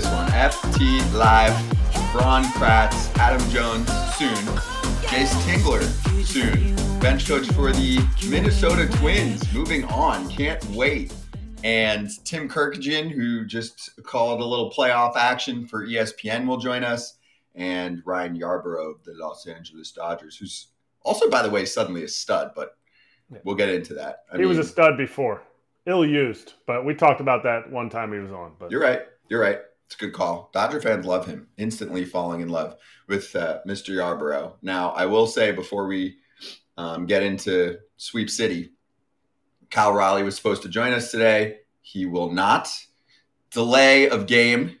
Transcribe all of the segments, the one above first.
this one. FT Live, Braun Kratz, Adam Jones soon, Jayce Tingler soon. Bench coach for the Minnesota Twins. Moving on. Can't wait. And Tim Kurkjian, who just called a little playoff action for ESPN, will join us. And Ryan Yarbrough of the Los Angeles Dodgers, who's also, by the way, suddenly a stud, but we'll get into that. I he mean, was a stud before, ill used, but we talked about that one time he was on. But you're right. You're right. It's a good call. Dodger fans love him, instantly falling in love with uh, Mr. Yarbrough. Now, I will say before we um, get into Sweep City, Cal Raleigh was supposed to join us today. He will not. Delay of game.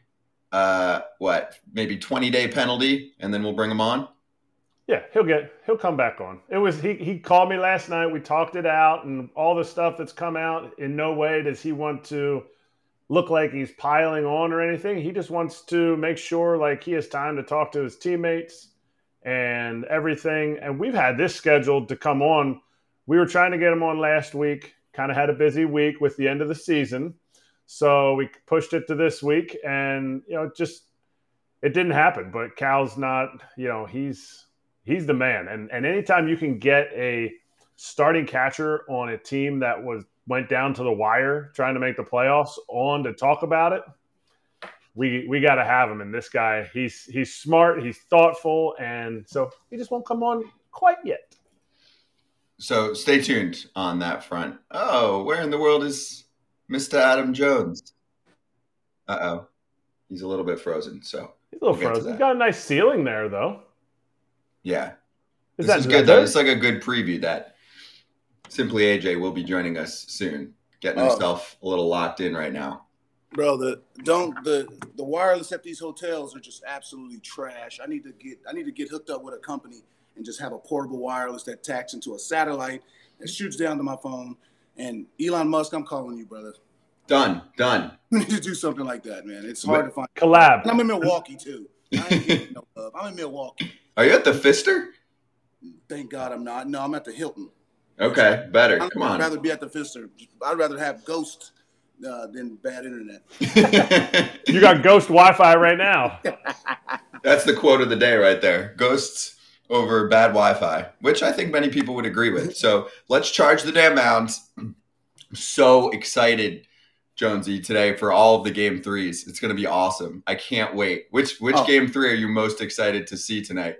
Uh, what? Maybe 20 day penalty, and then we'll bring him on. Yeah, he'll get he'll come back on. It was he he called me last night. We talked it out and all the stuff that's come out. In no way does he want to look like he's piling on or anything. He just wants to make sure like he has time to talk to his teammates and everything. And we've had this scheduled to come on. We were trying to get him on last week. Kind of had a busy week with the end of the season. So we pushed it to this week and you know just it didn't happen, but Cal's not, you know, he's he's the man. And and anytime you can get a starting catcher on a team that was went down to the wire trying to make the playoffs on to talk about it, we we got to have him. And this guy, he's he's smart, he's thoughtful, and so he just won't come on quite yet. So stay tuned on that front. Oh, where in the world is Mr. Adam Jones? Uh oh, he's a little bit frozen. So he's a little we'll frozen. He's got a nice ceiling there, though. Yeah. Is this that, is good, though. It's like a good preview that Simply AJ will be joining us soon, getting oh. himself a little locked in right now. Bro, the don't the the wireless at these hotels are just absolutely trash. I need to get I need to get hooked up with a company and just have a portable wireless that tacks into a satellite that shoots down to my phone. And Elon Musk, I'm calling you, brother. Done, done. We need to do something like that, man. It's hard to find. Collab. And I'm in Milwaukee too. I no love. I'm in Milwaukee. Are you at the Pfister? Thank God I'm not. No, I'm at the Hilton. Okay, better. Come on. I'd rather be at the Pfister. I'd rather have Ghost uh, than bad internet. you got Ghost Wi-Fi right now. That's the quote of the day right there. Ghosts over bad Wi-Fi, which I think many people would agree with. So let's charge the damn mounds. I'm so excited, Jonesy, today for all of the game threes. It's going to be awesome. I can't wait. Which which oh. game three are you most excited to see tonight?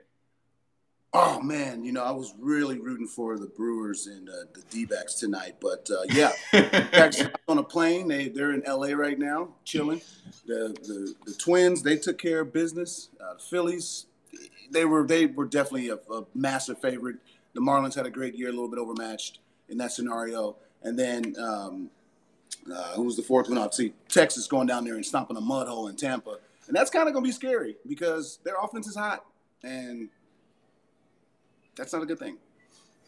Oh man, you know I was really rooting for the Brewers and uh, the D-backs tonight, but uh, yeah, on a plane. They they're in LA right now, chilling. The the, the Twins they took care of business. Uh, the Phillies they were they were definitely a, a, massive favorite. The Marlins had a great year, a little bit overmatched in that scenario, and then um, uh, who was the fourth one? Obviously, Texas going down there and stomping a mud hole in Tampa, and that's kind of going to be scary because their offense is hot and that's not a good thing.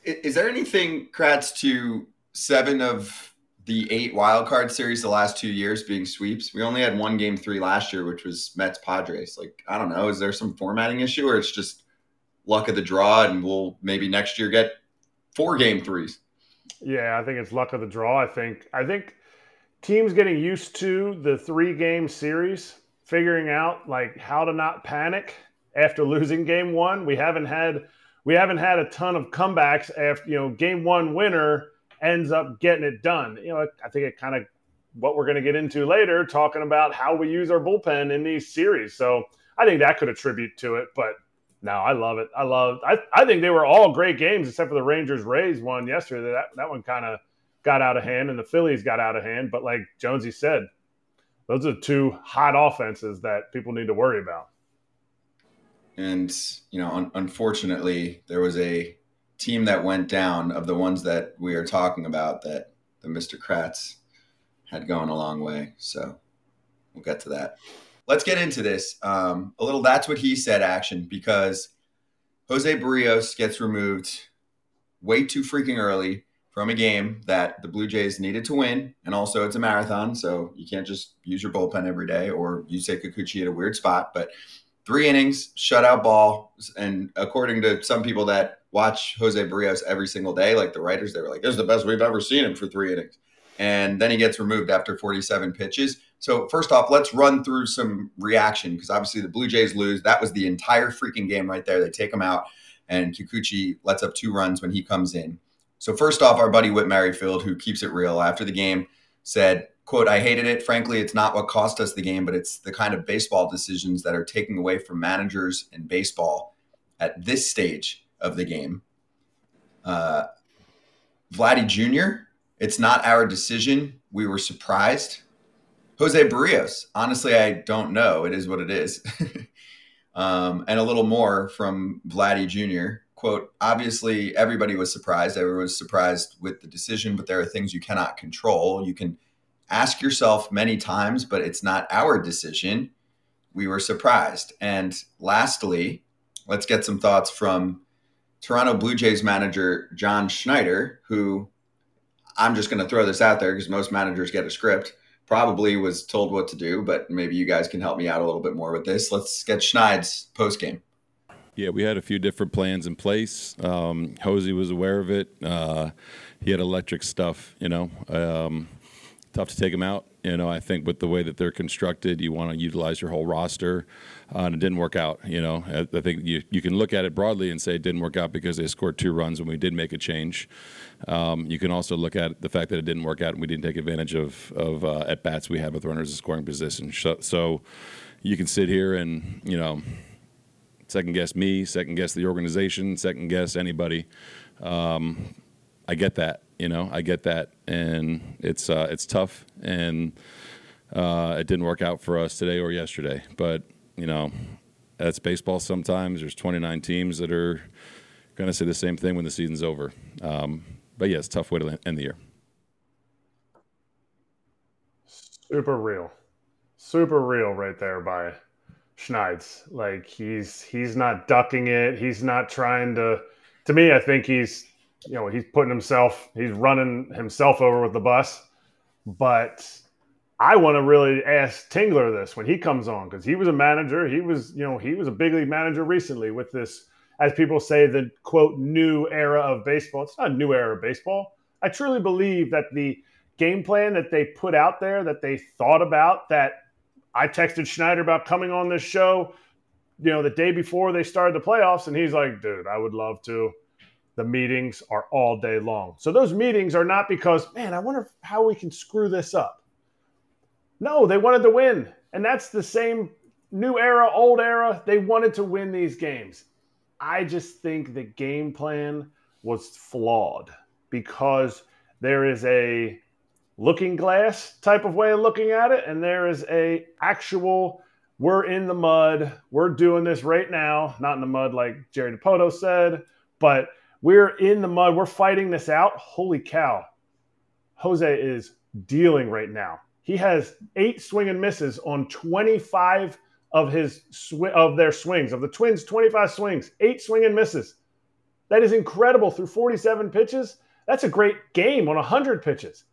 Is there anything, Kratz, to seven of the eight wild card series the last two years being sweeps? We only had one game three last year, which was Mets Padres. Like, I don't know, is there some formatting issue or it's just luck of the draw and we'll maybe next year get four game threes? Yeah, I think it's luck of the draw. I think I think teams getting used to the three game series, figuring out like how to not panic after losing game one. We haven't had we haven't had a ton of comebacks after you know game one winner ends up getting it done. You know, I think it kind of what we're going to get into later, talking about how we use our bullpen in these series. So I think that could attribute to it. But no, I love it. I love. I I think they were all great games except for the Rangers Rays one yesterday. That that one kind of got out of hand, and the Phillies got out of hand. But like Jonesy said, those are two hot offenses that people need to worry about. And, you know, un- unfortunately, there was a team that went down of the ones that we are talking about that the Mr. Kratz had gone a long way. So we'll get to that. Let's get into this. Um, a little that's what he said action because Jose Berrios gets removed way too freaking early from a game that the Blue Jays needed to win. And also, it's a marathon, so you can't just use your bullpen every day or you say Kikuchi at a weird spot. But three innings, shutout ball. And according to some people that watch Jose Berrios every single day, like the writers, they were like, this is the best we've ever seen him for three innings. And then he gets removed after 47 pitches. So first off, let's run through some reaction because obviously the Blue Jays lose. That was the entire freaking game right there. They take him out, and Kikuchi lets up two runs when he comes in. So first off, our buddy Whit Merrifield, who keeps it real after the game, said, "quote I hated it. Frankly, it's not what cost us the game, but it's the kind of baseball decisions that are taking away from managers and baseball at this stage of the game." Uh, Vladdy Jr. It's not our decision. We were surprised. Jose Berrios, Honestly, I don't know. It is what it is. um, and a little more from Vladdy Jr. Quote, obviously, everybody was surprised. Everyone was surprised with the decision, but there are things you cannot control. You can ask yourself many times, but it's not our decision. We were surprised. And lastly, let's get some thoughts from Toronto Blue Jays manager John Schneider, who I'm just going to throw this out there because most managers get a script probably was told what to do, but maybe you guys can help me out a little bit more with this. Let's get Schneid's post game. Yeah, we had a few different plans in place. Um, Hosey was aware of it. Uh, he had electric stuff, you know. Um, tough to take them out. You know, I think with the way that they're constructed, you want to utilize your whole roster, uh, and it didn't work out. You know, I, I, think you you can look at it broadly and say it didn't work out because they scored two runs when we did make a change. Um, you can also look at the fact that it didn't work out and we didn't take advantage of of uh, at bats we have with runners in scoring position. So, so you can sit here and you know second guess me, second guess the organization, second guess anybody. Um, I get that, you know, I get that, and it's uh, it's tough, and uh, it didn't work out for us today or yesterday. But you know, that's baseball. Sometimes there's 29 teams that are going to say the same thing when the season's over. Um, but yeah, it's tough way to end the year. Super real, super real, right there by Schneids. Like he's he's not ducking it. He's not trying to. To me, I think he's you know he's putting himself he's running himself over with the bus. But I want to really ask Tingler this when he comes on because he was a manager. He was you know he was a big league manager recently with this as people say, the quote new era of baseball. It's not a new era of baseball. I truly believe that the game plan that they put out there, that they thought about, that I texted Schneider about coming on this show, you know, the day before they started the playoffs, and he's like, dude, I would love to. The meetings are all day long. So those meetings are not because, man, I wonder how we can screw this up. No, they wanted to win. And that's the same new era, old era. They wanted to win these games. I just think the game plan was flawed because there is a looking glass type of way of looking at it and there is a actual we're in the mud we're doing this right now not in the mud like jerry Dipoto said but we're in the mud we're fighting this out holy cow jose is dealing right now he has eight swing and misses on 25 of his sw- of their swings of the Twins 25 swings, 8 swing and misses. That is incredible through 47 pitches. That's a great game on 100 pitches.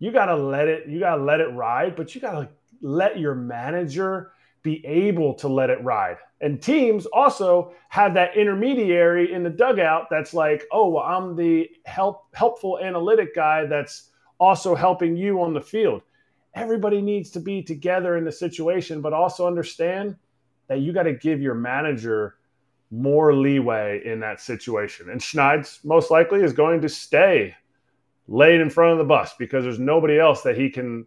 You got to let it you got to let it ride, but you got to let your manager be able to let it ride. And teams also have that intermediary in the dugout that's like, "Oh, well, I'm the help helpful analytic guy that's also helping you on the field." everybody needs to be together in the situation, but also understand that you got to give your manager more leeway in that situation. And Schneids most likely is going to stay laid in front of the bus because there's nobody else that he can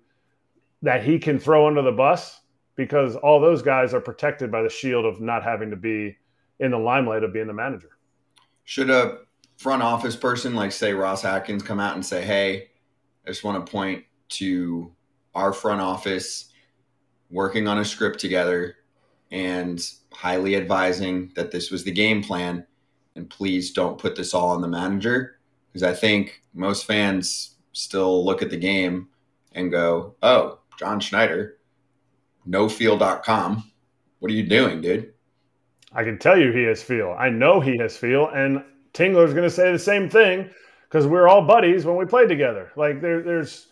that he can throw under the bus because all those guys are protected by the shield of not having to be in the limelight of being the manager. Should a front office person like say Ross Atkins come out and say, "Hey, I just want to point to our front office working on a script together and highly advising that this was the game plan and please don't put this all on the manager because I think most fans still look at the game and go, "Oh, John Schneider, nofeel.com. What are you doing, dude?" I can tell you he has feel. I know he has feel and Tingler's going to say the same thing because we're all buddies when we played together. Like there, there's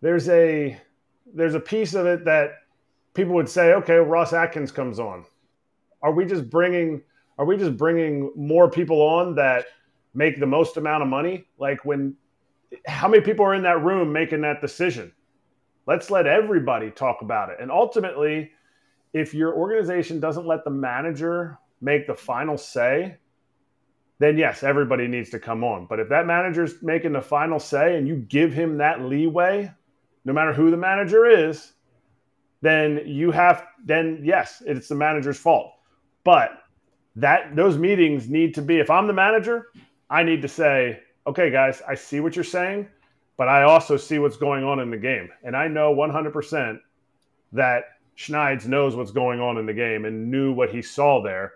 there's a there's a piece of it that people would say, okay, Ross Atkins comes on. Are we just bringing are we just bringing more people on that make the most amount of money? Like when how many people are in that room making that decision? Let's let everybody talk about it. And ultimately, if your organization doesn't let the manager make the final say, then yes, everybody needs to come on. But if that manager's making the final say and you give him that leeway, no matter who the manager is, then you have then yes, it's the manager's fault. But that those meetings need to be if I'm the manager, I need to say, "Okay, guys, I see what you're saying, but I also see what's going on in the game. And I know 100% that Schneid's knows what's going on in the game and knew what he saw there,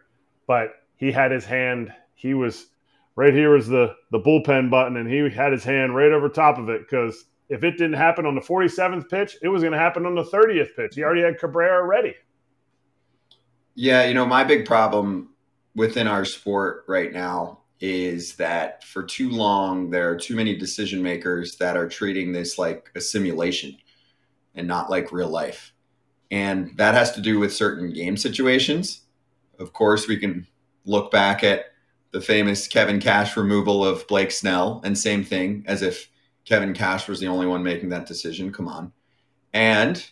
but he had his hand he was right here was the the bullpen button, and he had his hand right over top of it because if it didn't happen on the 47th pitch, it was going to happen on the 30th pitch. He already had Cabrera ready. Yeah, you know, my big problem within our sport right now is that for too long there are too many decision makers that are treating this like a simulation and not like real life. And that has to do with certain game situations. Of course, we can look back at the famous Kevin Cash removal of Blake Snell, and same thing as if Kevin Cash was the only one making that decision. Come on. And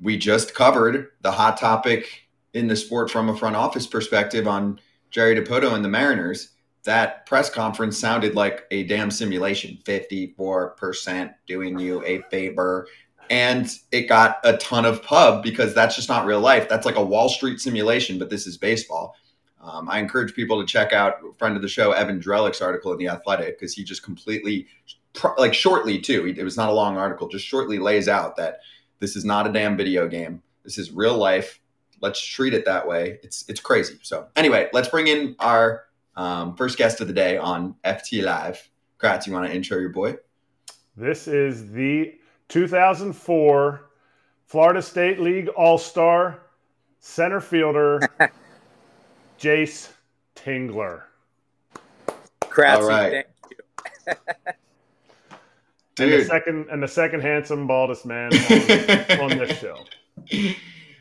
we just covered the hot topic in the sport from a front office perspective on Jerry Dipoto and the Mariners. That press conference sounded like a damn simulation 54% doing you a favor. And it got a ton of pub because that's just not real life. That's like a Wall Street simulation, but this is baseball. Um, I encourage people to check out friend of the show Evan Drellich's article in the Athletic because he just completely, like shortly too. It was not a long article, just shortly lays out that this is not a damn video game. This is real life. Let's treat it that way. It's it's crazy. So anyway, let's bring in our um, first guest of the day on FT Live. Kratz, you want to intro your boy? This is the 2004 Florida State League All Star center fielder. Jayce Tingler. Kratzy, All right. thank you. and the second and the second handsome baldest man on, on this show.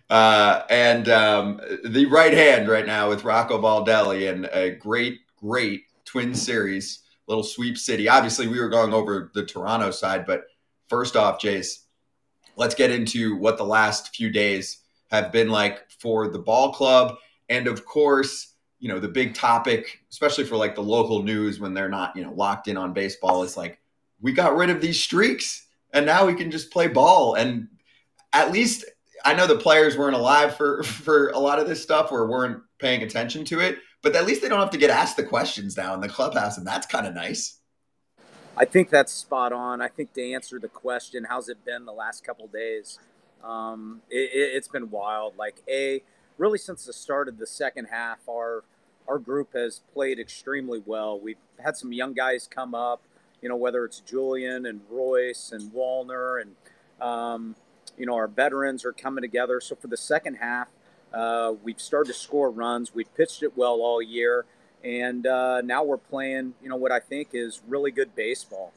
Uh, and um, the right hand right now with Rocco Baldelli and a great, great twin series, little sweep city. Obviously, we were going over the Toronto side, but first off, Jayce, let's get into what the last few days have been like for the ball club and of course, you know, the big topic, especially for like the local news when they're not, you know, locked in on baseball, is like, we got rid of these streaks and now we can just play ball. And at least I know the players weren't alive for for a lot of this stuff or weren't paying attention to it, but at least they don't have to get asked the questions now in the clubhouse, and that's kind of nice. I think that's spot on. I think to answer the question, how's it been the last couple days? Um, it, has it, been wild. Like a really since the start of the second half, our our group has played extremely well. We've had some young guys come up, you know, whether it's Julien and Royce and Wallner, and um, you know, our veterans are coming together. So for the second half, uh, we've started to score runs. We've pitched it well all year, and uh, now we're playing, you know, what I think is really good baseball.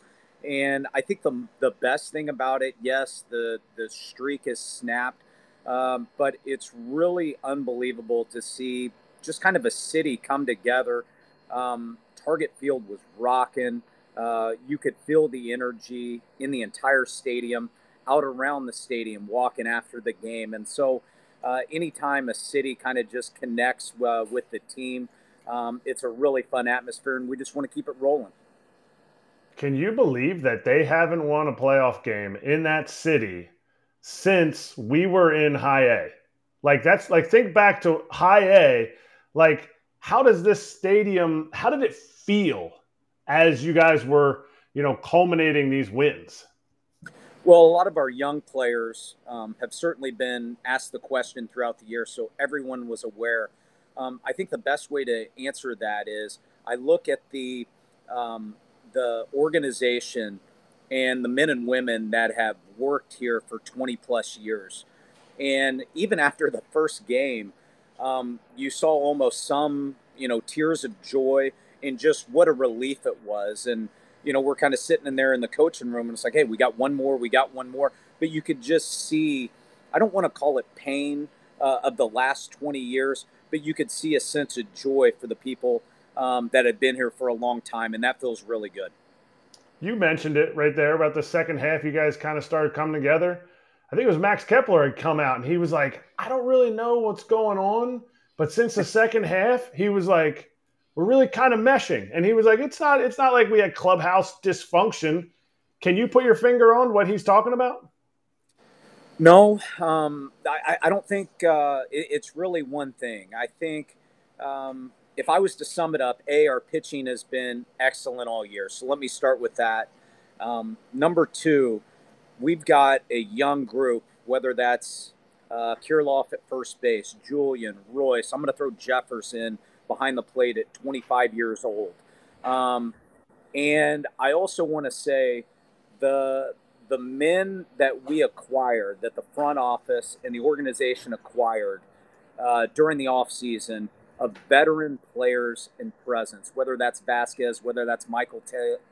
And I think the the best thing about it, yes, the the streak is snapped um, but it's really unbelievable to see just kind of a city come together. Um, Target Field was rocking. Uh, you could feel the energy in the entire stadium, out around the stadium, walking after the game. And so, uh, anytime a city kind of just connects uh, with the team, um, it's a really fun atmosphere, and we just want to keep it rolling. Can you believe that they haven't won a playoff game in that city since we were in high A. Like that's like think back to high A. Like how does this stadium? How did it feel as you guys were, you know, culminating these wins? Well, a lot of our young players um, have certainly been asked the question throughout the year, so everyone was aware. Um, I think the best way to answer that is I look at the um, the organization and the men and women that have worked here for 20 plus years. And even after the first game, um, you saw almost some, you know, tears of joy and just what a relief it was. And, you know, we're kind of sitting in there in the coaching room and it's like, hey, we got one more, we got one more. But you could just see, I don't want to call it pain uh, of the last 20 years, but you could see a sense of joy for the people um, that had been here for a long time. And that feels really good you mentioned it right there about the second half. You guys kind of started coming together. I think it was Max Kepler had come out and he was like, I don't really know what's going on. But since the second half, he was like, we're really kind of meshing. And he was like, it's not, it's not like we had clubhouse dysfunction. Can you put your finger on what he's talking about? No, um, I, I, don't think uh, it, it's really one thing. I think um, if I was to sum it up, A, our pitching has been excellent all year. So let me start with that. Um, number two, we've got a young group, whether that's uh, Kirilloff at first base, Julien, Royce. I'm going to throw Jefferson behind the plate at 25 years old. Um, and I also want to say the the men that we acquired, that the front office and the organization acquired uh, during the offseason of veteran players and presence, whether that's Vasquez, whether that's Michael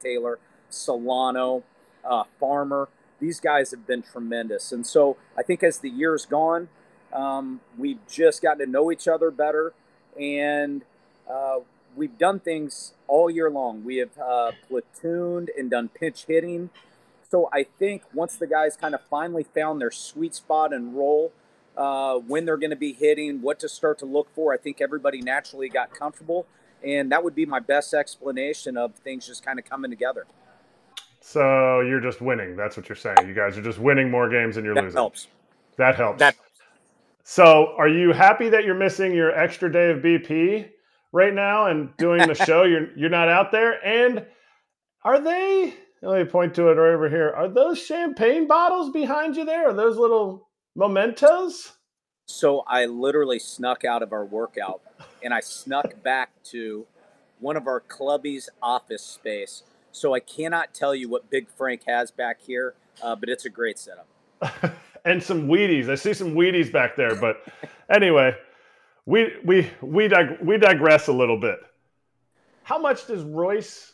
Taylor, Solano, uh, Farmer, these guys have been tremendous. And so I think as the year's gone, um, we've just gotten to know each other better. And uh, we've done things all year long. We have uh, platooned and done pinch hitting. So I think once the guys kind of finally found their sweet spot and role, uh, when they're going to be hitting, what to start to look for, I think everybody naturally got comfortable. And that would be my best explanation of things just kind of coming together. So you're just winning. That's what you're saying. You guys are just winning more games than you're that losing. Helps. That helps. That helps. So are you happy that you're missing your extra day of BP right now and doing the show? You're you're not out there. And are they let me point to it right over here. Are those champagne bottles behind you there? Are those little mementos? So I literally snuck out of our workout and I snuck back to one of our clubby's office space so I cannot tell you what Big Frank has back here, uh, but it's a great setup. and some Wheaties. I see some Wheaties back there, but anyway, we we we dig- we digress a little bit. How much does Royce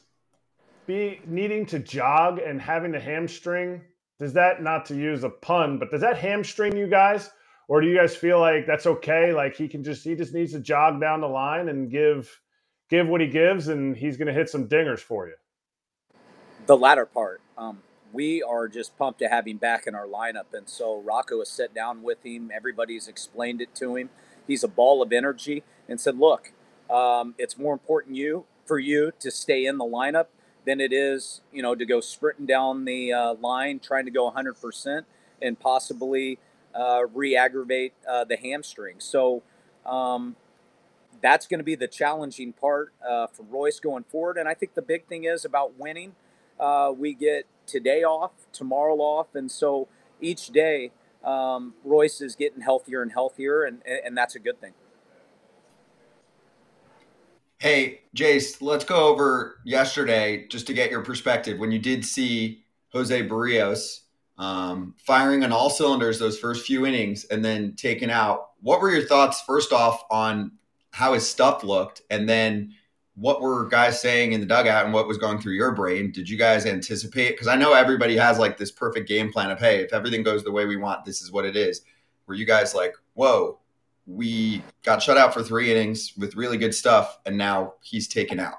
be needing to jog and having a hamstring? Does that not to use a pun, but does that hamstring you guys? Or do you guys feel like that's okay? Like he can just he just needs to jog down the line and give give what he gives, and he's going to hit some dingers for you the latter part. Um, we are just pumped to have him back in our lineup. And so Rocco has sat down with him. Everybody's explained it to him. He's a ball of energy and said, look, um, it's more important you for you to stay in the lineup than it is, you know, to go sprinting down the uh, line, trying to go 100% and possibly uh, re-aggravate uh, the hamstring. So um, that's going to be the challenging part uh, for Royce going forward. And I think the big thing is about winning – uh, we get today off, tomorrow off, and so each day um, Royce is getting healthier and healthier, and and that's a good thing. Hey, Jayce, let's go over yesterday just to get your perspective. When you did see Jose Berrios um, firing on all cylinders those first few innings and then taken out, what were your thoughts, first off, on how his stuff looked? And then what were guys saying in the dugout and what was going through your brain? Did you guys anticipate? Because I know everybody has like this perfect game plan of, hey, if everything goes the way we want, this is what it is. Were you guys like, whoa, we got shut out for three innings with really good stuff, and now he's taken out?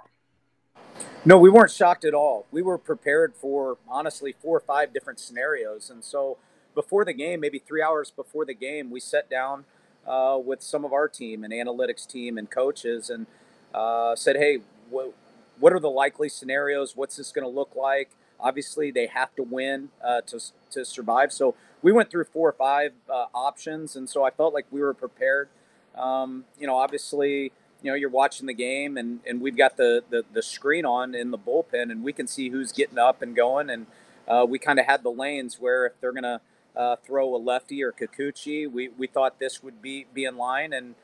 No, we weren't shocked at all. We were prepared for honestly four or five different scenarios. And so before the game, maybe three hours before the game, we sat down uh, with some of our team and analytics team and coaches and – uh, said, hey, what, what are the likely scenarios? What's this going to look like? Obviously, they have to win uh, to, to survive. So we went through four or five uh, options, and so I felt like we were prepared. Um, you know, obviously, you know, you're watching the game, and, and we've got the, the, the screen on in the bullpen, and we can see who's getting up and going. And uh, we kind of had the lanes where if they're going to uh, throw a lefty or Kikuchi, we, we thought this would be, be in line. And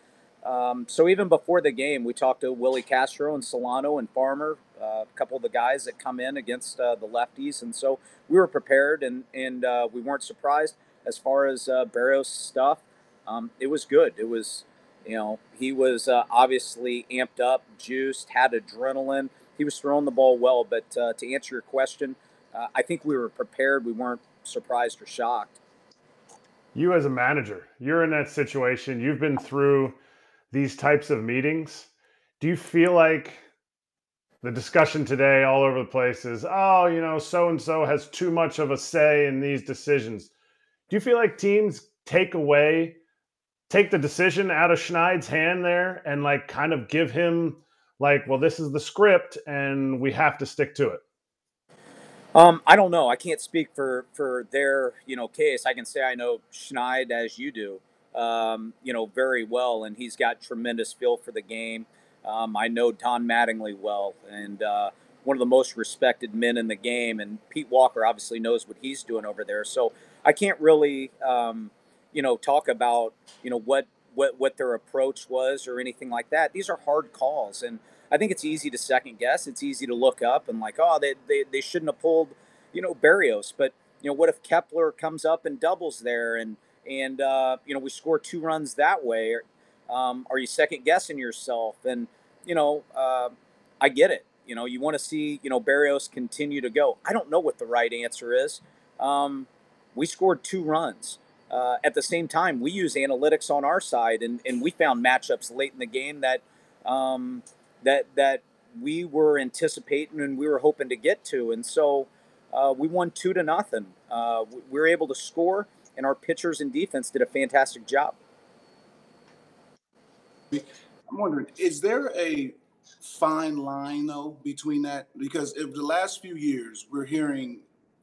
um, so even before the game, we talked to Willie Castro and Solano and Farmer, uh, a couple of the guys that come in against uh, the lefties, and so we were prepared and and uh, we weren't surprised as far as uh, Berrios stuff. Um, it was good. It was, you know, he was uh, obviously amped up, juiced, had adrenaline. He was throwing the ball well. But uh, to answer your question, uh, I think we were prepared. We weren't surprised or shocked. You as a manager, you're in that situation. You've been through these types of meetings, do you feel like the discussion today all over the place is, oh, you know, so and so has too much of a say in these decisions? Do you feel like teams take away, take the decision out of Schneid's hand there, and like kind of give him like, well, this is the script, and we have to stick to it? Um, I don't know. I can't speak for for their you know case. I can say I know Schneid as you do, um, you know very well, and he's got tremendous feel for the game. Um, I know Don Mattingly well, and uh, one of the most respected men in the game. And Pete Walker obviously knows what he's doing over there. So I can't really, um, you know, talk about you know what what what their approach was or anything like that. These are hard calls, and I think it's easy to second guess. It's easy to look up and like, oh, they, they, they shouldn't have pulled, you know, Berrios. But, you know, what if Kepler comes up and doubles there and, and uh, you know, we score two runs that way? Um, are you second guessing yourself? And, you know, uh, I get it. You know, you want to see, you know, Berrios continue to go. I don't know what the right answer is. Um, we scored two runs. Uh, at the same time, we use analytics on our side, and, and we found matchups late in the game that um, that that we were anticipating and we were hoping to get to. And so uh, we won two to nothing. Uh, we were able to score, and our pitchers and defense did a fantastic job. I'm wondering, is there a fine line though between that? Because if the last few years we're hearing,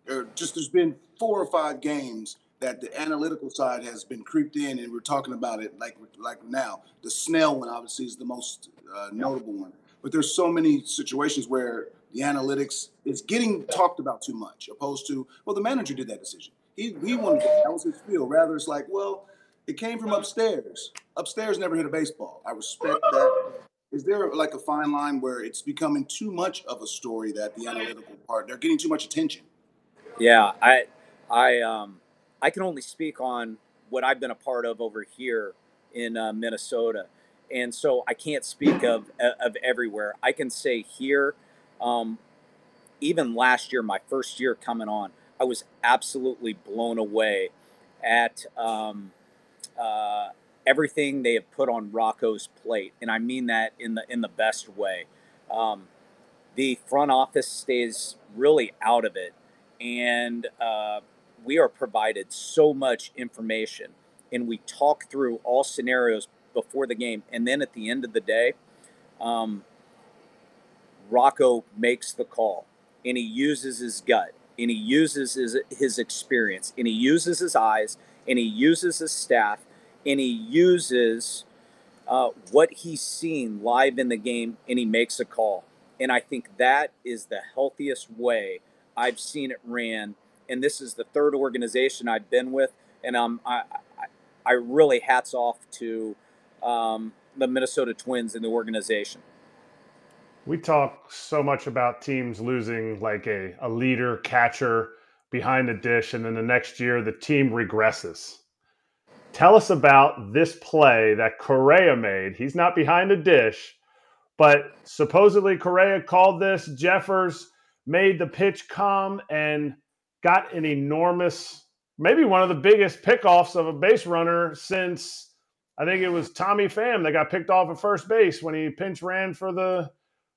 or just there's been four or five games that the analytical side has been creeped in, and we're talking about it like like now. The Snell one obviously is the most uh, notable one, but there's so many situations where the analytics is getting talked about too much, opposed to well, the manager did that decision. He he wanted to, that was his feel. Rather, it's like well, it came from upstairs. Upstairs never hit a baseball. I respect that. Is there like a fine line where it's becoming too much of a story that the analytical part they're getting too much attention? Yeah, I I um I can only speak on what I've been a part of over here in uh, Minnesota, and so I can't speak of of everywhere. I can say here, um, even last year, my first year coming on, I was absolutely blown away at um, uh, everything they have put on Rocco's plate, and I mean that in the in the best way. Um, the front office stays really out of it, and uh, we are provided so much information and we talk through all scenarios before the game. And then at the end of the day, um, Rocco makes the call and he uses his gut and he uses his, his experience and he uses his eyes and he uses his staff and he uses uh, what he's seen live in the game and he makes a call. And I think that is the healthiest way I've seen it ran and this is the third organization I've been with, and um, I, I, I really hats off to um, the Minnesota Twins and the organization. We talk so much about teams losing like a, a leader, catcher behind the dish, and then the next year the team regresses. Tell us about this play that Correa made. He's not behind the dish, but supposedly Correa called this. Jeffers made the pitch come, and got an enormous, maybe one of the biggest pickoffs of a base runner since I think it was Tommy Pham that got picked off at first base when he pinch ran for the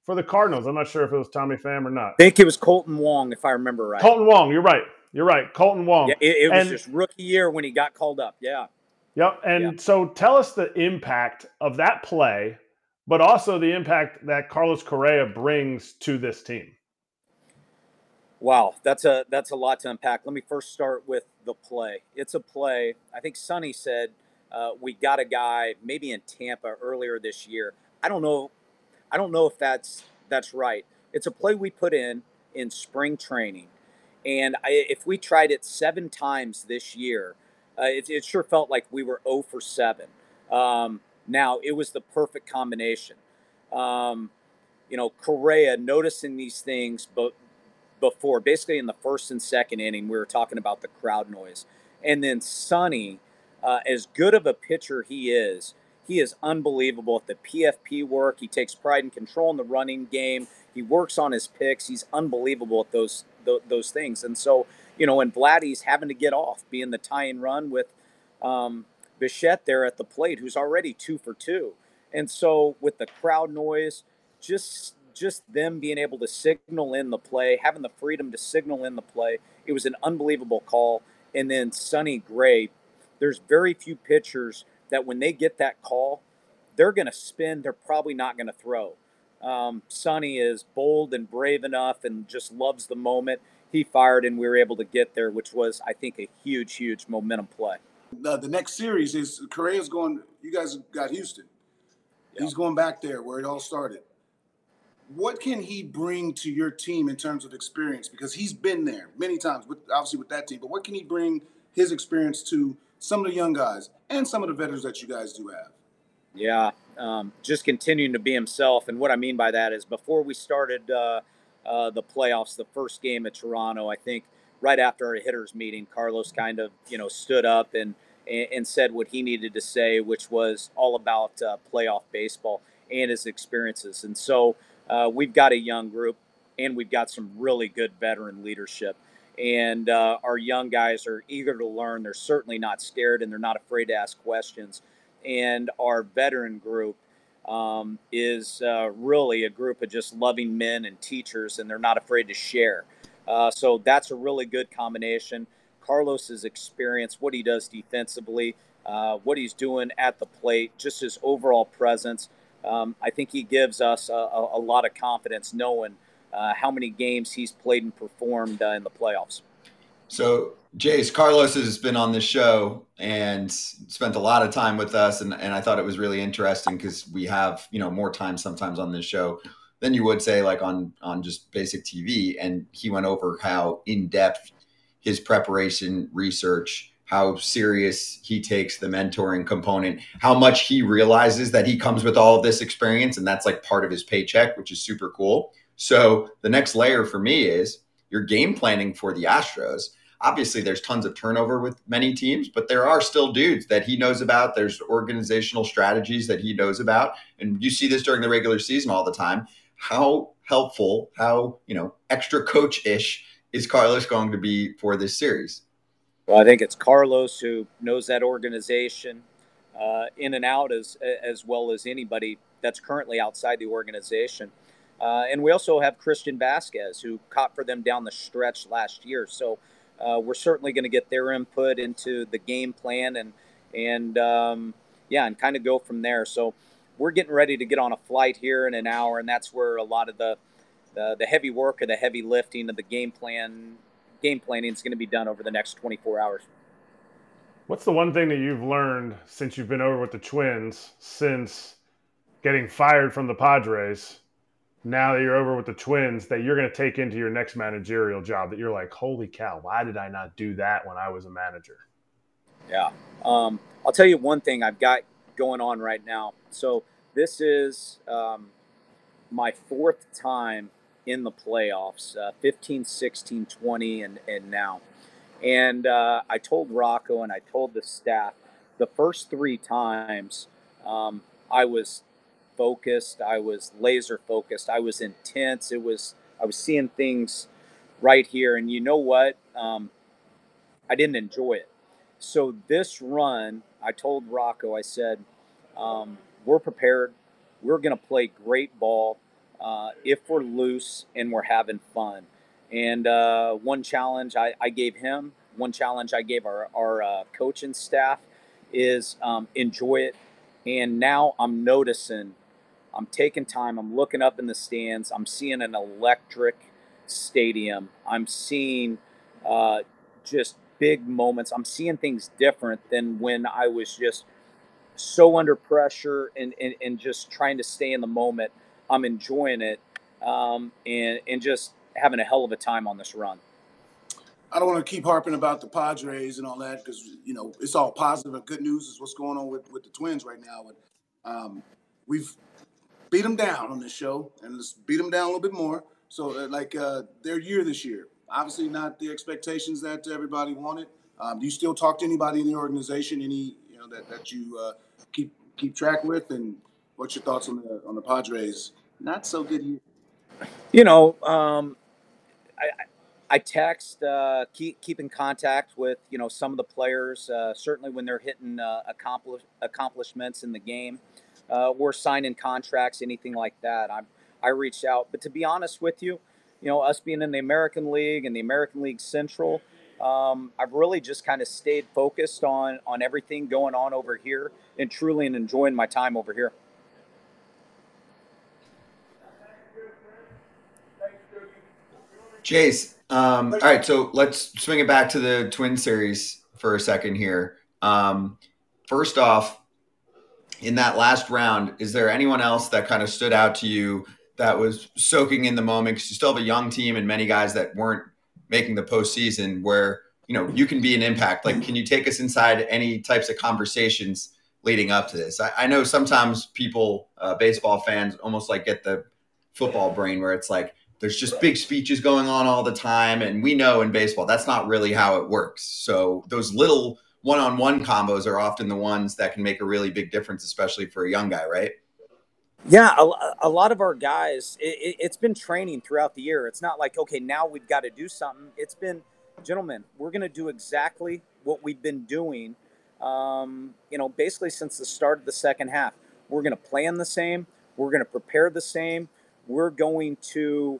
for the Cardinals. I'm not sure if it was Tommy Pham or not. I think it was Kolten Wong, if I remember right. Kolten Wong, you're right. You're right. Kolten Wong. Yeah, it, it was and, just rookie year when he got called up. Yeah. Yep. And yeah. so tell us the impact of that play, but also the impact that Carlos Correa brings to this team. Wow, that's a that's a lot to unpack. Let me first start with the play. It's a play. I think Sonny said uh, we got a guy maybe in Tampa earlier this year. I don't know. I don't know if that's that's right. It's a play we put in in spring training, and I, if we tried it seven times this year, uh, it, it, sure felt like we were 0 for seven. Um, now it was the perfect combination. Um, you know, Correa noticing these things, but before. Basically, in the first and second inning, we were talking about the crowd noise. And then Sonny, uh, as good of a pitcher he is, he is unbelievable at the PFP work. He takes pride in the running game. He works on his picks. He's unbelievable at those th- those things. And so, you know, and Vladdy's having to get off, being the tie and run with um, Bichette there at the plate, who's already two for two. And so, with the crowd noise, just just them being able to signal in the play, having the freedom to signal in the play. It was an unbelievable call. and then Sonny Gray. There's very few pitchers that when they get that call, they're going to spin. They're probably not going to throw. Um, Sonny is bold and brave enough and just loves the moment. He fired, and we were able to get there, which was, I think, a huge, huge momentum play. The, the next series is Correa's going. You guys got Houston. Yeah. He's going back there where it all started. What can he bring to your team in terms of experience? Because he's been there many times, with obviously with that team. But what can he bring his experience to some of the young guys and some of the veterans that you guys do have? Yeah, um, just continuing to be himself. And what I mean by that is before we started uh, uh, the playoffs, the first game at Toronto, I think right after our hitters meeting, Carlos kind of you know stood up and and, said what he needed to say, which was all about uh, playoff baseball and his experiences. And so uh, we've got a young group and we've got some really good veteran leadership. And uh, our young guys are eager to learn. They're certainly not scared and they're not afraid to ask questions. And our veteran group um, is uh, really a group of just loving men and teachers, and they're not afraid to share. Uh, so that's a really good combination. Carlos's experience, what he does defensively, uh, what he's doing at the plate, just his overall presence. Um, I think he gives us a, a, a lot of confidence knowing uh, how many games he's played and performed uh, in the playoffs. So, Jayce, Carlos has been on this show and spent a lot of time with us, and, and I thought it was really interesting because we have you know more time sometimes on this show than you would say like on on just basic TV. And he went over how in depth his preparation, research, how serious he takes the mentoring component, how much he realizes that he comes with all of this experience, and that's like part of his paycheck, which is super cool. So the next layer for me is your game planning for the Astros. Obviously, there's tons of turnover with many teams, but there are still dudes that he knows about. There's organizational strategies that he knows about. And you see this during the regular season all the time. How helpful, how, you know, extra coach ish is Carlos going to be for this series? Well, I think it's Carlos who knows that organization uh, in and out as as well as anybody that's currently outside the organization. Uh, and we also have Christian Vasquez, who caught for them down the stretch last year. So uh, we're certainly going to get their input into the game plan and and um, yeah, and kind of go from there. So we're getting ready to get on a flight here in an hour, and that's where a lot of the the, the heavy work or the heavy lifting of the game plan game planning is going to be done over the next 24 hours. What's the one thing that you've learned since you've been over with the Twins since getting fired from the Padres? Now that you're over with the Twins, that you're going to take into your next managerial job, that you're like, holy cow, why did I not do that when I was a manager? Yeah. Um, I'll tell you one thing I've got going on right now. So this is um, my fourth time in the playoffs uh, 15, 16, 20, and, and now. And uh, I told Rocco and I told the staff the first three times um, I was focused, I was laser focused, I was intense. It was I was seeing things right here, and you know what? Um, I didn't enjoy it. So this run, I told Rocco, I said, um, "We're prepared. We're going to play great ball uh, if we're loose and we're having fun. And uh, one challenge I, I, gave him, one challenge I gave our, our uh, coaching staff is um, enjoy it. And now I'm noticing, I'm taking time, I'm looking up in the stands, I'm seeing an electric stadium, I'm seeing uh, just big moments, I'm seeing things different than when I was just so under pressure and, and, and just trying to stay in the moment. I'm enjoying it um, and and just having a hell of a time on this run. I don't want to keep harping about the Padres and all that because you know it's all positive and good news is what's going on with, with the Twins right now. But um, we've beat them down on this show, and let's beat them down a little bit more. So uh, like uh, their year this year, obviously not the expectations that everybody wanted. Um, do you still talk to anybody in the organization? Any you know that that you uh, keep keep track with, and what's your thoughts on the on the Padres not so good year. You know, um, I, I text, uh, keep keep in contact with you know some of the players. Uh, certainly when they're hitting uh, accomplish, accomplishments in the game, uh, or signing contracts, anything like that. I I reached out, but to be honest with you, you know, us being in the American League and the American League Central, um, I've really just kind of stayed focused on on everything going on over here and truly enjoying my time over here. Jayce, um, all right, so let's swing it back to the Twin Series for a second here. Um, first off, in that last round, is there anyone else that kind of stood out to you that was soaking in the moment? Because you still have a young team and many guys that weren't making the postseason where you know you can be an impact. Like, can you take us inside any types of conversations leading up to this? I, I know sometimes people, uh, baseball fans, almost like get the football brain where it's like there's just big speeches going on all the time, and we know in baseball that's not really how it works. So those little one-on-one combos are often the ones that can make a really big difference, especially for a young guy, right? Yeah, a, a lot of our guys, it, has been training throughout the year. It's not like, okay, now we've got to do something. It's been, gentlemen, we're going to do exactly what we've been doing, um, you know, basically since the start of the second half. We're going to plan the same. We're going to prepare the same. We're going to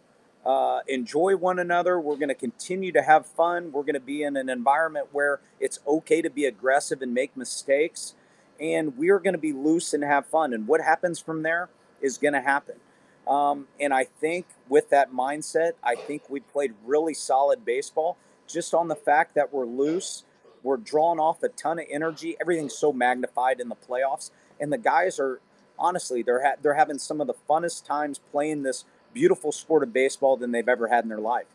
uh, enjoy one another. We're going to continue to have fun. We're going to be in an environment where it's okay to be aggressive and make mistakes and we're going to be loose and have fun. And what happens from there is going to happen. Um, and I think with that mindset, I think we played really solid baseball just on the fact that we're loose. We're drawing off a ton of energy. Everything's so magnified in the playoffs. And the guys are, honestly, they're, ha- they're having some of the funnest times playing this beautiful sport of baseball than they've ever had in their life.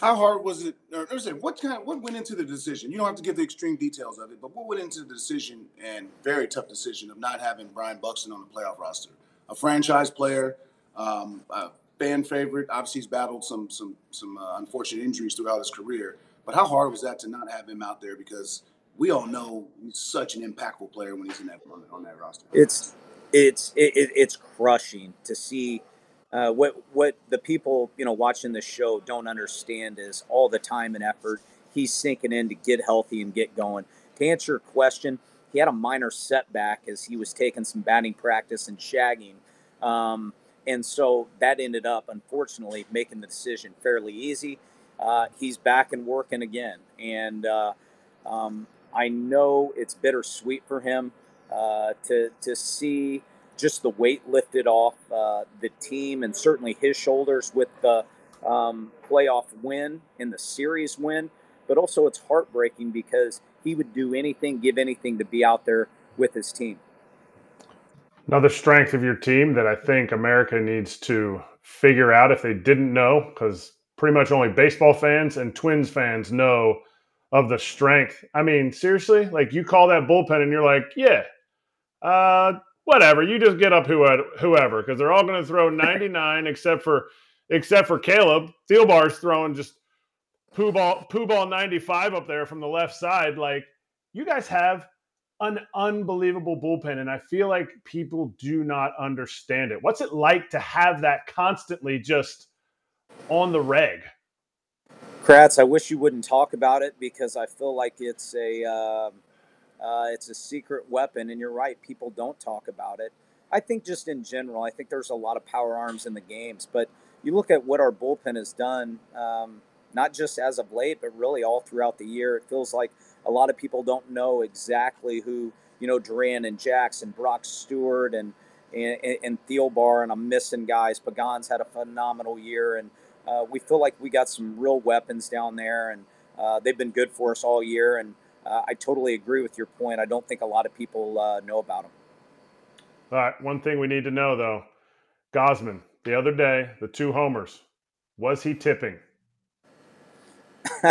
How hard was it? Or, or what kind? What went into the decision? You don't have to give the extreme details of it, but what went into the decision and very tough decision of not having Byron Buxton on the playoff roster? A franchise player, um, a fan favorite. Obviously, he's battled some some some uh, unfortunate injuries throughout his career. But how hard was that to not have him out there? Because we all know he's such an impactful player when he's in that on, on that roster. It's it's it, it's crushing to see uh, what what the people you know watching this show don't understand is all the time and effort he's sinking in to get healthy and get going. To answer your question, he had a minor setback as he was taking some batting practice and shagging, um, and so that ended up unfortunately making the decision fairly easy. Uh, he's back and working again, and uh, um, I know it's bittersweet for him uh, to to see just the weight lifted off uh, the team and certainly his shoulders with the um, playoff win and the series win. But also, it's heartbreaking because he would do anything, give anything to be out there with his team. Another strength of your team that I think America needs to figure out if they didn't know, because pretty much only baseball fans and Twins fans know of the strength. I mean, seriously, like you call that bullpen and you're like, yeah, uh, whatever. You just get up whoever because they're all going to throw 99 except for except for Caleb. Thielbar's throwing just poo ball poo ball 95 up there from the left side. Like you guys have an unbelievable bullpen, and I feel like people do not understand it. What's it like to have that constantly just on the reg? Kratz, I wish you wouldn't talk about it because I feel like it's a. Uh uh, it's a secret weapon, and you're right, people don't talk about it. I think just in general, I think there's a lot of power arms in the games, but you look at what our bullpen has done, um, not just as of late, but really all throughout the year. It feels like a lot of people don't know exactly who, you know, Duran and Jackson, Brock Stewart, and and, and and I'm missing guys. Pagan's had a phenomenal year, and uh, we feel like we got some real weapons down there, and uh, they've been good for us all year. And uh, I totally agree with your point. I don't think a lot of people uh, know about him. All right. One thing we need to know, though Gausman, the other day, the two homers, was he tipping?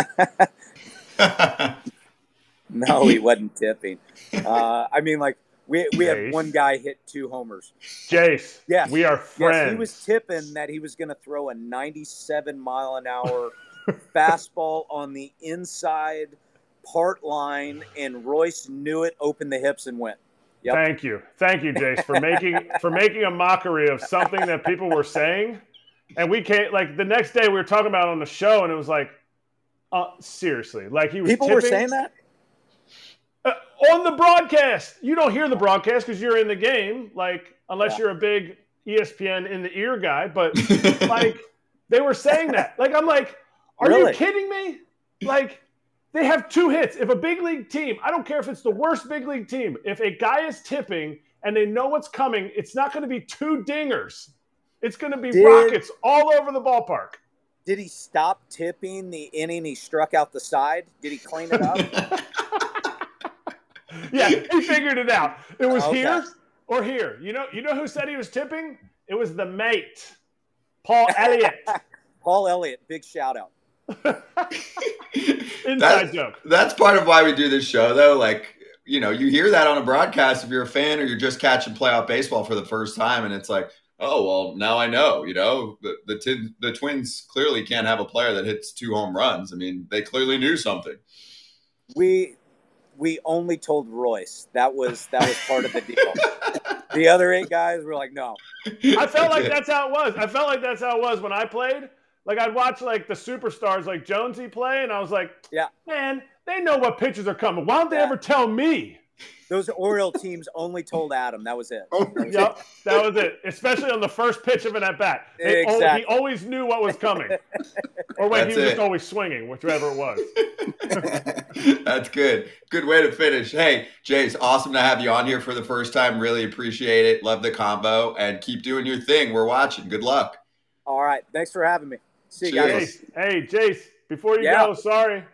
no, he wasn't tipping. Uh, I mean, like, we, we had one guy hit two homers. Jayce, yes, we are friends. Yes, he was tipping that he was going to throw a 97 mile an hour fastball on the inside – part line, and Royce knew it, opened the hips, and went. Yep. Thank you, thank you, Jayce, for making for making a mockery of something that people were saying, and we can't like the next day we were talking about on the show, and it was like, uh, seriously, like he was. People tipping, were saying that uh, on the broadcast. You don't hear the broadcast because you're in the game, like unless yeah. you're a big ESPN in the ear guy. But like they were saying that, like I'm like, are really? you kidding me? Like they have two hits. If a big league team, I don't care if it's the worst big league team, if a guy is tipping and they know what's coming, it's not going to be two dingers. It's going to be Did, rockets all over the ballpark. Did he stop tipping the inning he struck out the side? Did he clean it up? yeah, he figured it out. It was okay. here or here. You know, you know who said he was tipping? It was the mate, Paul Elliott. Paul Elliott, big shout out. Inside that's, joke. That's part of why we do this show, though. Like, you know, you hear that on a broadcast if you're a fan or you're just catching playoff baseball for the first time, and it's like, oh well, now I know. You know, the the, t- the Twins clearly can't have a player that hits two home runs. I mean, they clearly knew something. We we only told Royce that was that was part of the deal. the other eight guys were like, no. I felt like that's how it was. I felt like that's how it was when I played. Like I'd watch like the superstars like Jonesy play, and I was like, yeah, man, they know what pitches are coming. Why don't they yeah. ever tell me? Those Oriole teams only told Adam. That was it. Oh, that was yep, it. that was it. Especially on the first pitch of an at bat. Exactly. he always knew what was coming, or wait, he was just always swinging, whichever it was. That's good. Good way to finish. Hey, Jayce, awesome to have you on here for the first time. Really appreciate it. Love the combo, and keep doing your thing. We're watching. Good luck. All right. Thanks for having me. See you guys. Hey, Jayce, before you yeah. go, sorry.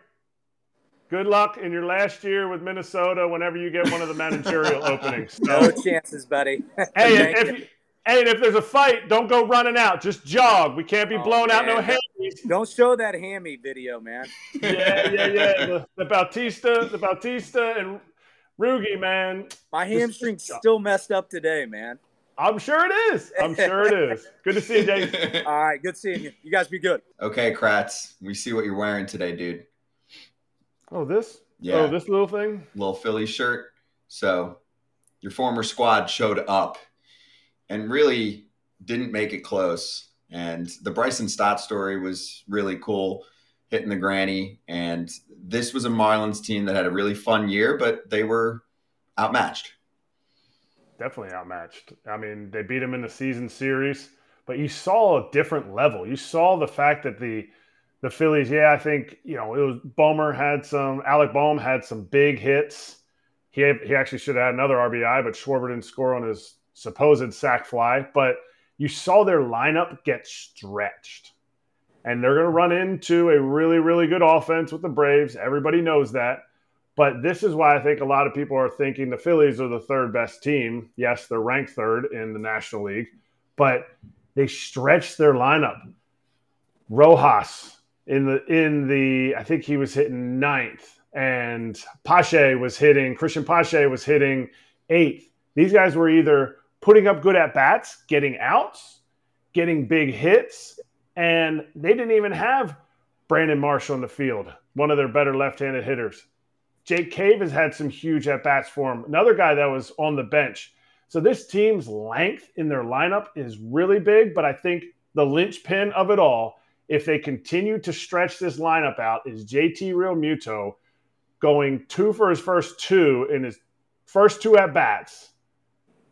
Good luck in your last year with Minnesota whenever you get one of the managerial openings. So. No chances, buddy. hey, if, you, hey, and if there's a fight, don't go running out. Just jog. We can't be oh, blown man. out no hammies. Don't show that hammy video, man. yeah, yeah, yeah. The, the Bautista, the Bautista, and Rugi, man. My hamstring's still messed up today, man. I'm sure it is. I'm sure it is. Good to see you, Jason. All right, good seeing you. You guys be good. Okay, Kratz. We see what you're wearing today, dude. Oh, this? Yeah. Oh, this little thing? Little Philly shirt. So your former squad showed up and really didn't make it close. And the Bryson Stott story was really cool, hitting the granny. And this was a Marlins team that had a really fun year, but they were outmatched definitely outmatched. I mean, they beat them in the season series, but you saw a different level. You saw the fact that the the Phillies, yeah, I think you know it was Bomer had some, Alec Bohm had some big hits. He had, he actually should have had another RBI, but Schwarber didn't score on his supposed sac fly. But you saw their lineup get stretched. And they're going to run into a really, really good offense with the Braves. Everybody knows that. But this is why I think a lot of people are thinking the Phillies are the third best team. Yes, they're ranked third in the National League, but they stretched their lineup. Rojas in the in the I think he was hitting ninth, and Pache was hitting Cristian Pache was hitting eighth. These guys were either putting up good at bats, getting outs, getting big hits, and they didn't even have Brandon Marshall in the field, one of their better left-handed hitters. Jake Cave has had some huge at bats for him. Another guy that was on the bench. So this team's length in their lineup is really big, but I think the linchpin of it all, if they continue to stretch this lineup out, is JT Realmuto going two for his first two in his first two at bats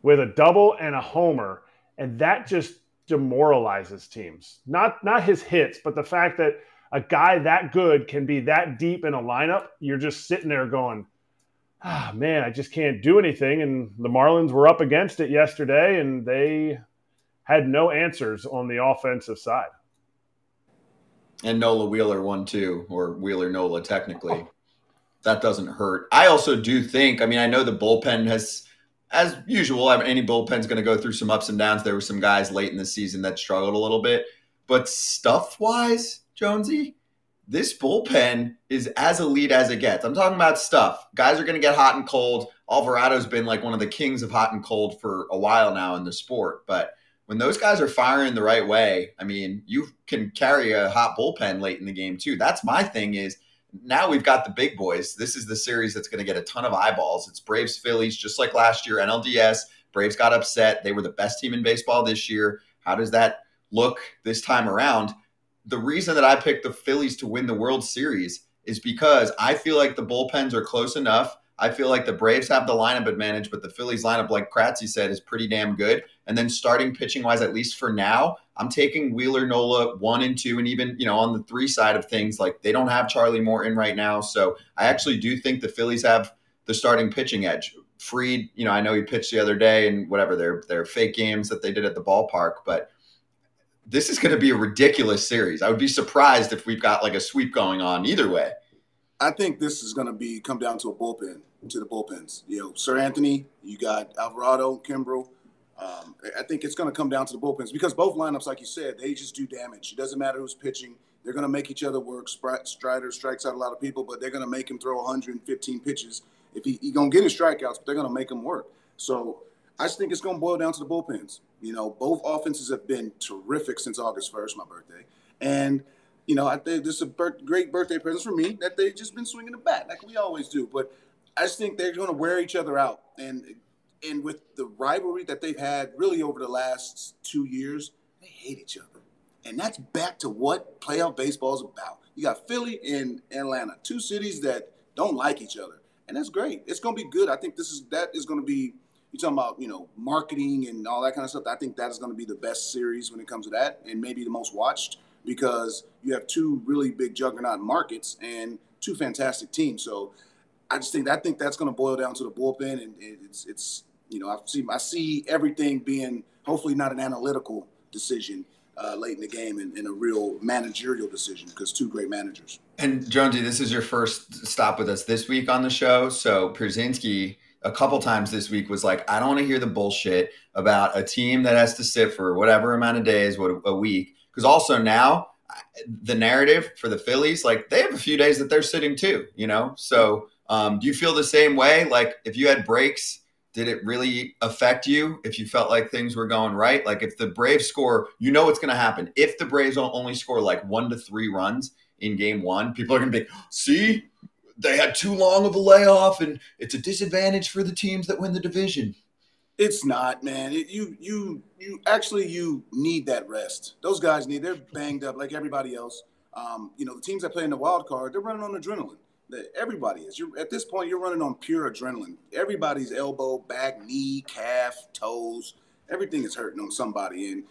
with a double and a homer, and that just demoralizes teams. Not not his hits, but the fact that a guy that good can be that deep in a lineup, you're just sitting there going, ah, man, I just can't do anything. And the Marlins were up against it yesterday, and they had no answers on the offensive side. And Nola Wheeler won too, or Wheeler Nola technically. Oh. That doesn't hurt. I also do think, I mean, I know the bullpen has, as usual, any bullpen's going to go through some ups and downs. There were some guys late in the season that struggled a little bit. But stuff wise, Jonesy, this bullpen is as elite as it gets. I'm talking about stuff. Guys are going to get hot and cold. Alvarado's been like one of the kings of hot and cold for a while now in the sport. But when those guys are firing the right way, I mean, you can carry a hot bullpen late in the game too. That's my thing is now we've got the big boys. This is the series that's going to get a ton of eyeballs. It's Braves Phillies, just like last year, NLDS. Braves got upset. They were the best team in baseball this year. How does that look this time around? The reason that I picked the Phillies to win the World Series is because I feel like the bullpens are close enough. I feel like the Braves have the lineup advantage, but the Phillies lineup, like Kratzy said, is pretty damn good. And then starting pitching wise, at least for now, I'm taking Wheeler Nola one and two, and even you know on the three side of things, like they don't have Charlie Morton right now, so I actually do think the Phillies have the starting pitching edge. Fried, you know, I know he pitched the other day and whatever their their fake games that they did at the ballpark, but this is going to be a ridiculous series. I would be surprised if we've got like a sweep going on either way. I think this is going to be come down to a bullpen, to the bullpens. You know, Seranthony, you got Alvarado, Kimbrel. Um, I think it's going to come down to the bullpens because both lineups, like you said, they just do damage. It doesn't matter who's pitching. They're going to make each other work. Strider strikes out a lot of people, but they're going to make him throw 115 pitches if he, he gonna get his strikeouts, but they're gonna make him work. So I just think it's gonna boil down to the bullpens. You know, both offenses have been terrific since August first, my birthday, and you know I think this is a birth, great birthday present for me that they've just been swinging the bat like we always do. But I just think they're gonna wear each other out, and and with the rivalry that they've had really over the last two years, they hate each other. And that's back to what playoff baseball is about. You got Philly and Atlanta, two cities that don't like each other and that's great. It's going to be good. I think this is that is going to be. You talking about you know marketing and all that kind of stuff. I think that is going to be the best series when it comes to that, and maybe the most watched because you have two really big juggernaut markets and two fantastic teams. So I just think I think that's going to boil down to the bullpen, and it's it's you know I see I see everything being hopefully not an analytical decision uh, late in the game and, and a real managerial decision because two great managers. And Jonesy, this is your first stop with us this week on the show. So Pierzynski a couple times this week was like, I don't want to hear the bullshit about a team that has to sit for whatever amount of days, what a week. Because also now the narrative for the Phillies, like they have a few days that they're sitting too, you know? So um, do you feel the same way? Like if you had breaks did it really affect you if you felt like things were going right? Like if the Braves score, you know what's going to happen. If the Braves only score like one to three runs in game one, people are going to be, see, they had too long of a layoff and it's a disadvantage for the teams that win the division. It's not, man. It, you you you actually you need that rest. Those guys need. They're banged up like everybody else. Um, you know, the teams that play in the wild card, they're running on adrenaline everybody is. You're at this point, you're running on pure adrenaline. Everybody's elbow, back, knee, calf, toes, everything is hurting on somebody. And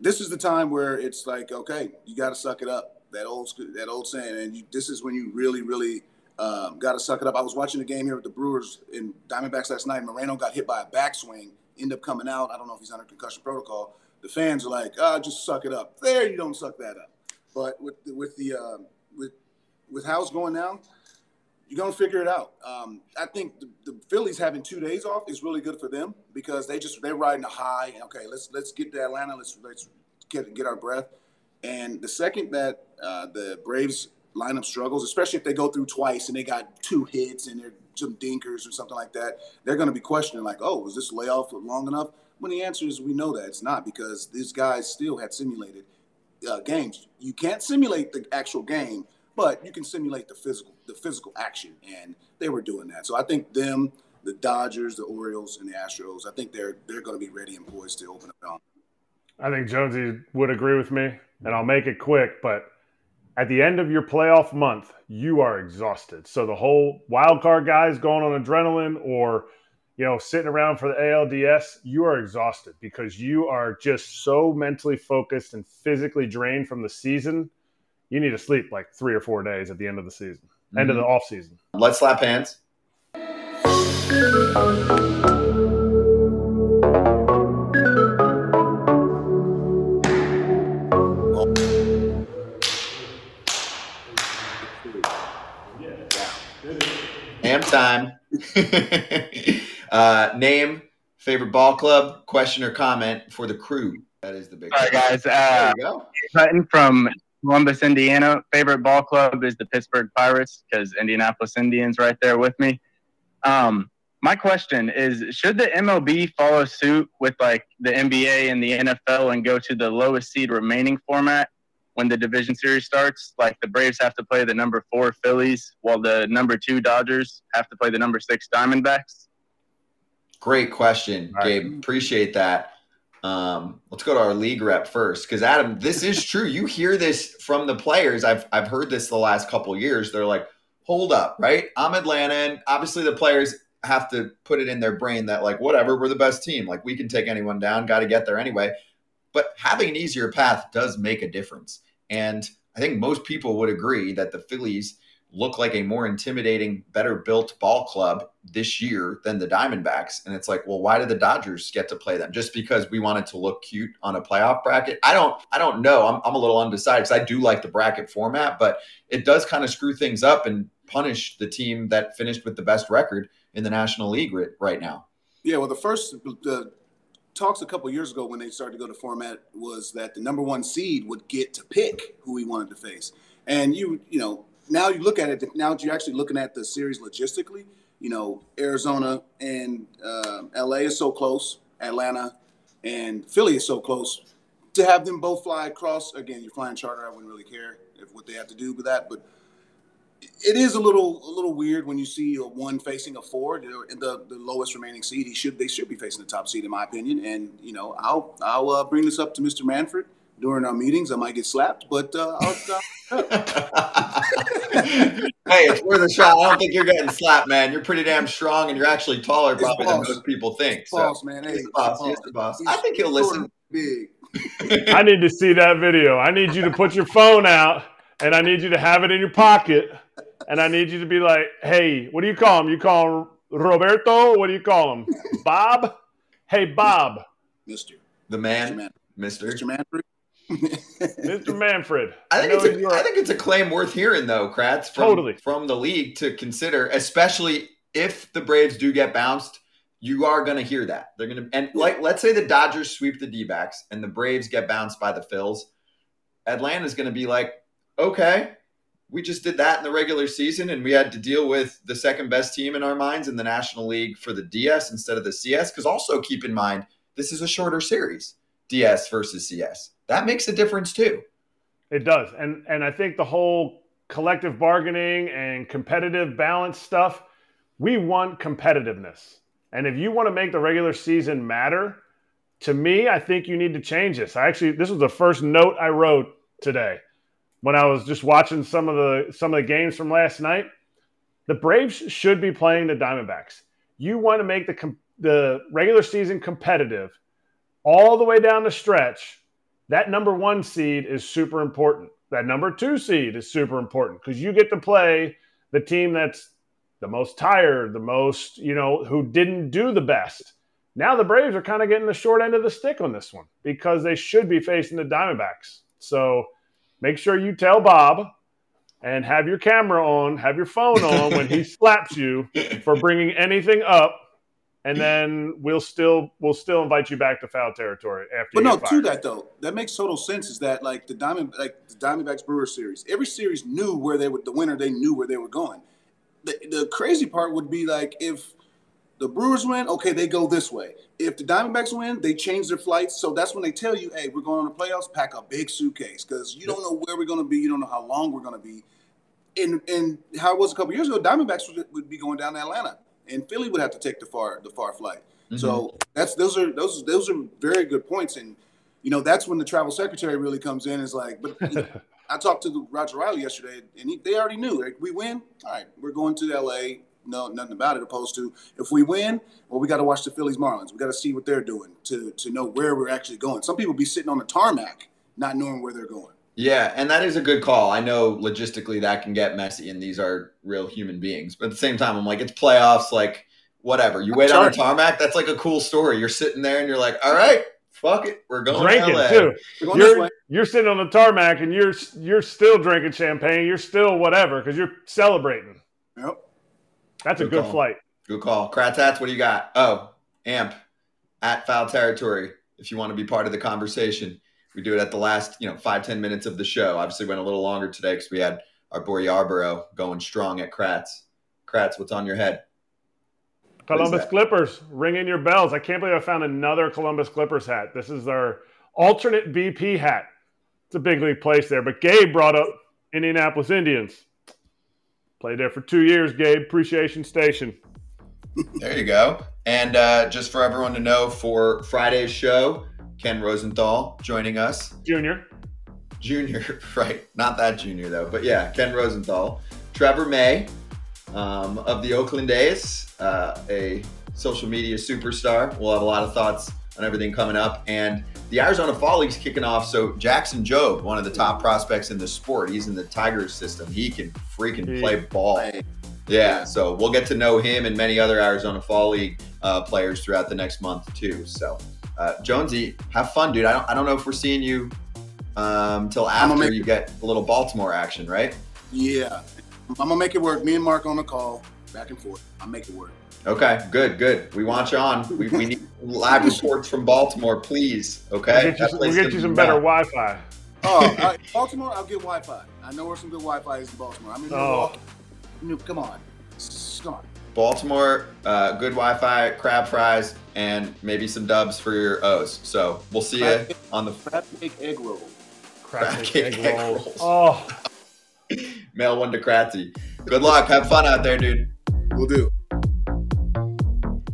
this is the time where it's like, okay, you got to suck it up. That old that old saying, and you, this is when you really, really um, got to suck it up. I was watching the game here with the Brewers in Diamondbacks last night. Moreno got hit by a backswing, end up coming out. I don't know if he's under concussion protocol. The fans are like, "Ah, oh, just suck it up." There, you don't suck that up. But with with the uh, with with how it's going now, you're gonna figure it out. Um, I think the, the, Phillies having two days off is really good for them because they just they're riding a high. And okay, let's let's get to Atlanta. Let's let's get get our breath. And the second that uh, the Braves lineup struggles, especially if they go through twice and they got two hits and they're some dinkers or something like that, they're going to be questioning like, oh, was this layoff long enough? When the answer is we know that it's not because these guys still had simulated uh, games. You can't simulate the actual game but you can simulate the physical the physical action, and they were doing that. So I think them, the Dodgers, the Orioles, and the Astros, I think they're they're going to be ready and poised to open up. I think Jonesy would agree with me, and I'll make it quick, but at the end of your playoff month, you are exhausted. So the whole wild card guys going on adrenaline or you know sitting around for the ALDS, you are exhausted because you are just so mentally focused and physically drained from the season you need to sleep like three or four days at the end of the season, mm-hmm. end of the mm-hmm. off season. Let's slap hands. Ham time. uh, name, favorite ball club, question or comment for the crew. That is the big. All right, guys. Uh, there you go. Cutting from Columbus, Indiana. Favorite ball club is the Pittsburgh Pirates because Indianapolis Indians right there with me. Um, my question is should the MLB follow suit with like the NBA and the NFL and go to the lowest seed remaining format when the division series starts? Like the Braves have to play the number four Phillies while the number two Dodgers have to play the number six Diamondbacks? Great question, Gabe. Appreciate that. Um, let's go to our league rep first, because Adam, this is true. You hear this from the players. I've I've heard this the last couple years. They're like, hold up, right? I'm Atlanta, and obviously the players have to put it in their brain that like whatever, we're the best team. Like we can take anyone down, got to get there anyway. But having an easier path does make a difference. And I think most people would agree that the Phillies look like a more intimidating, better built ball club this year than the Diamondbacks. And it's like, well, why did the Dodgers get to play them? Just because we wanted to look cute on a playoff bracket? I don't, I don't know. I'm, I'm a little undecided because I do like the bracket format, but it does kind of screw things up and punish the team that finished with the best record in the National League right now. Yeah, well, the first the talks a couple years ago when they started to go to format was that the number one seed would get to pick who he wanted to face, and you you know now you look at it now that you're actually looking at the series logistically. You know, Arizona and uh, LA is so close, Atlanta and Philly is so close. To have them both fly across again, you're flying charter. I wouldn't really care if what they have to do with that, but it is a little a little weird when you see a one facing a four, the, the, the lowest remaining seed. He should they should be facing the top seed in my opinion. And you know, I'll I'll uh, bring this up to Mr. Manfred during our meetings. I might get slapped, but uh, I'll, uh, hey, it's worth a shot. I don't think you're getting slapped, man. You're pretty damn strong, and you're actually taller probably than most people think. So. Boss, man. Hey, boss. Boss. the boss. I think he'll listen. Big. I need to see that video. I need you to put your phone out, and I need you to have it in your pocket and I need you to be like, hey, what do you call him? You call him Roberto? What do you call him? Bob? Hey, Bob. Mister. The man. Mister. Mr. Manfred. Mr. Manfred. I think, I, it's a, I think it's a claim worth hearing, though, Kratz, from, totally. from the league to consider, especially if the Braves do get bounced. You are going to hear that. They're going to, and like, let's say the Dodgers sweep the D backs and the Braves get bounced by the Phils. Atlanta's going to be like, okay, we just did that in the regular season and we had to deal with the second best team in our minds in the National League for the DS instead of the CS. Because also keep in mind, this is a shorter series, DS versus CS. That makes a difference too. It does. And and I think the whole collective bargaining and competitive balance stuff, we want competitiveness. And if you want to make the regular season matter, to me, I think you need to change this. I actually this was the first note I wrote today when I was just watching some of the some of the games from last night. The Braves should be playing the Diamondbacks. You want to make the the regular season competitive all the way down the stretch. That number one seed is super important. That number two seed is super important because you get to play the team that's the most tired, the most, you know, who didn't do the best. Now the Braves are kind of getting the short end of the stick on this one because they should be facing the Diamondbacks. So make sure you tell Bob and have your camera on, have your phone on when he slaps you for bringing anything up, and then we'll still we'll still invite you back to foul territory after. But no, to that though, that makes total sense. Is that like the Diamond like the Diamondbacks Brewer series? Every series knew where they would the winner. They knew where they were going. The, the crazy part would be like if the Brewers win, okay, they go this way. If the Diamondbacks win, they change their flights. So that's when they tell you, hey, we're going on the playoffs, pack a big suitcase because you don't know where we're going to be. You don't know how long we're going to be. And, and how it was a couple years ago, Diamondbacks would, would, be going down to Atlanta, and Philly would have to take the far the far flight. Mm-hmm. So that's those are those those are very good points, and you know that's when the travel secretary really comes in. Is like, but you know, I talked to Roger Riley yesterday, and he, they already knew. Like, we win, all right, we're going to L.A no nothing about it. Opposed to if we win, well, we got to watch the Phillies Marlins. We got to see what they're doing to to know where we're actually going. Some people be sitting on the tarmac not knowing where they're going. Yeah, and that is a good call. I know logistically that can get messy, and these are real human beings. But at the same time, I'm like, it's playoffs. Like, whatever. You wait on the tarmac. That's like a cool story. You're sitting there, and you're like, all right, fuck it, we're going drinking to too. You're, you're sitting on the tarmac, and you're you're still drinking champagne. You're still whatever because you're celebrating. Yep. That's good a good call. flight. Good call. Kratats, what do you got? Oh, AMP at foul territory. If you want to be part of the conversation, we do it at the last, you know, five ten minutes of the show. Obviously, went a little longer today because we had our boy Yarborough going strong at Kratz. Kratz, what's on your head? Columbus Clippers, ring in your bells. I can't believe I found another Columbus Clippers hat. This is our alternate BP hat. It's a big league place there. But Gabe brought up Indianapolis Indians. Played there for two years, Gabe. Appreciation Station. there you go. And uh, just for everyone to know, for Friday's show, Ken Rosenthal joining us. Junior. Junior, right. Not that junior, though. But yeah, Ken Rosenthal Trevor May um, of the Oakland A's, uh, a social media superstar. We'll have a lot of thoughts on everything coming up. And the Arizona Fall League's kicking off. So Jackson Jobe, one of the top prospects in the sport, he's in the Tigers system. He can freaking play ball. Yeah, so we'll get to know him and many other Arizona Fall League uh, players throughout the next month too. So, uh, Jonesy, have fun, dude. I don't, I don't know if we're seeing you um, till after make, you get a little Baltimore action, right? Yeah, I'm gonna make it work. Me and Mark on the call, back and forth. I'll make it work. Okay, good, good. We want you on. We, we need live reports from Baltimore, please. Okay, we'll get you, we'll get you some better Wi-Fi. Oh, uh, Baltimore, I'll get Wi-Fi. I know where some good Wi-Fi is in Baltimore. I'm in oh. Milwaukee. Come on, come on. Baltimore, uh, good Wi-Fi, crab fries, and maybe some dubs for your O's. So we'll see you on the crab cake egg roll. Crab, crab cake, egg, egg rolls. rolls. Oh, mail one to Kratzy. Good luck. Have fun out there, dude. We'll do.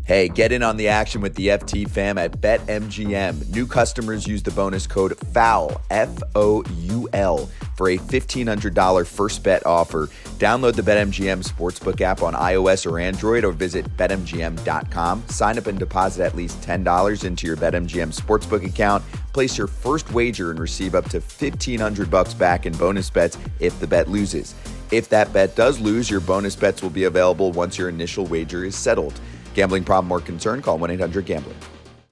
Hey, get in on the action with the FT fam at BetMGM. New customers use the bonus code FOUL, F O U L, for a $1,500 first bet offer. Download the BetMGM Sportsbook app on iOS or Android or visit BetMGM.com. Sign up and deposit at least $10 into your BetMGM Sportsbook account. Place your first wager and receive up to 1500 bucks back in bonus bets if the bet loses. If that bet does lose, your bonus bets will be available once your initial wager is settled. Gambling problem or concern? Call 1 800 Gambler.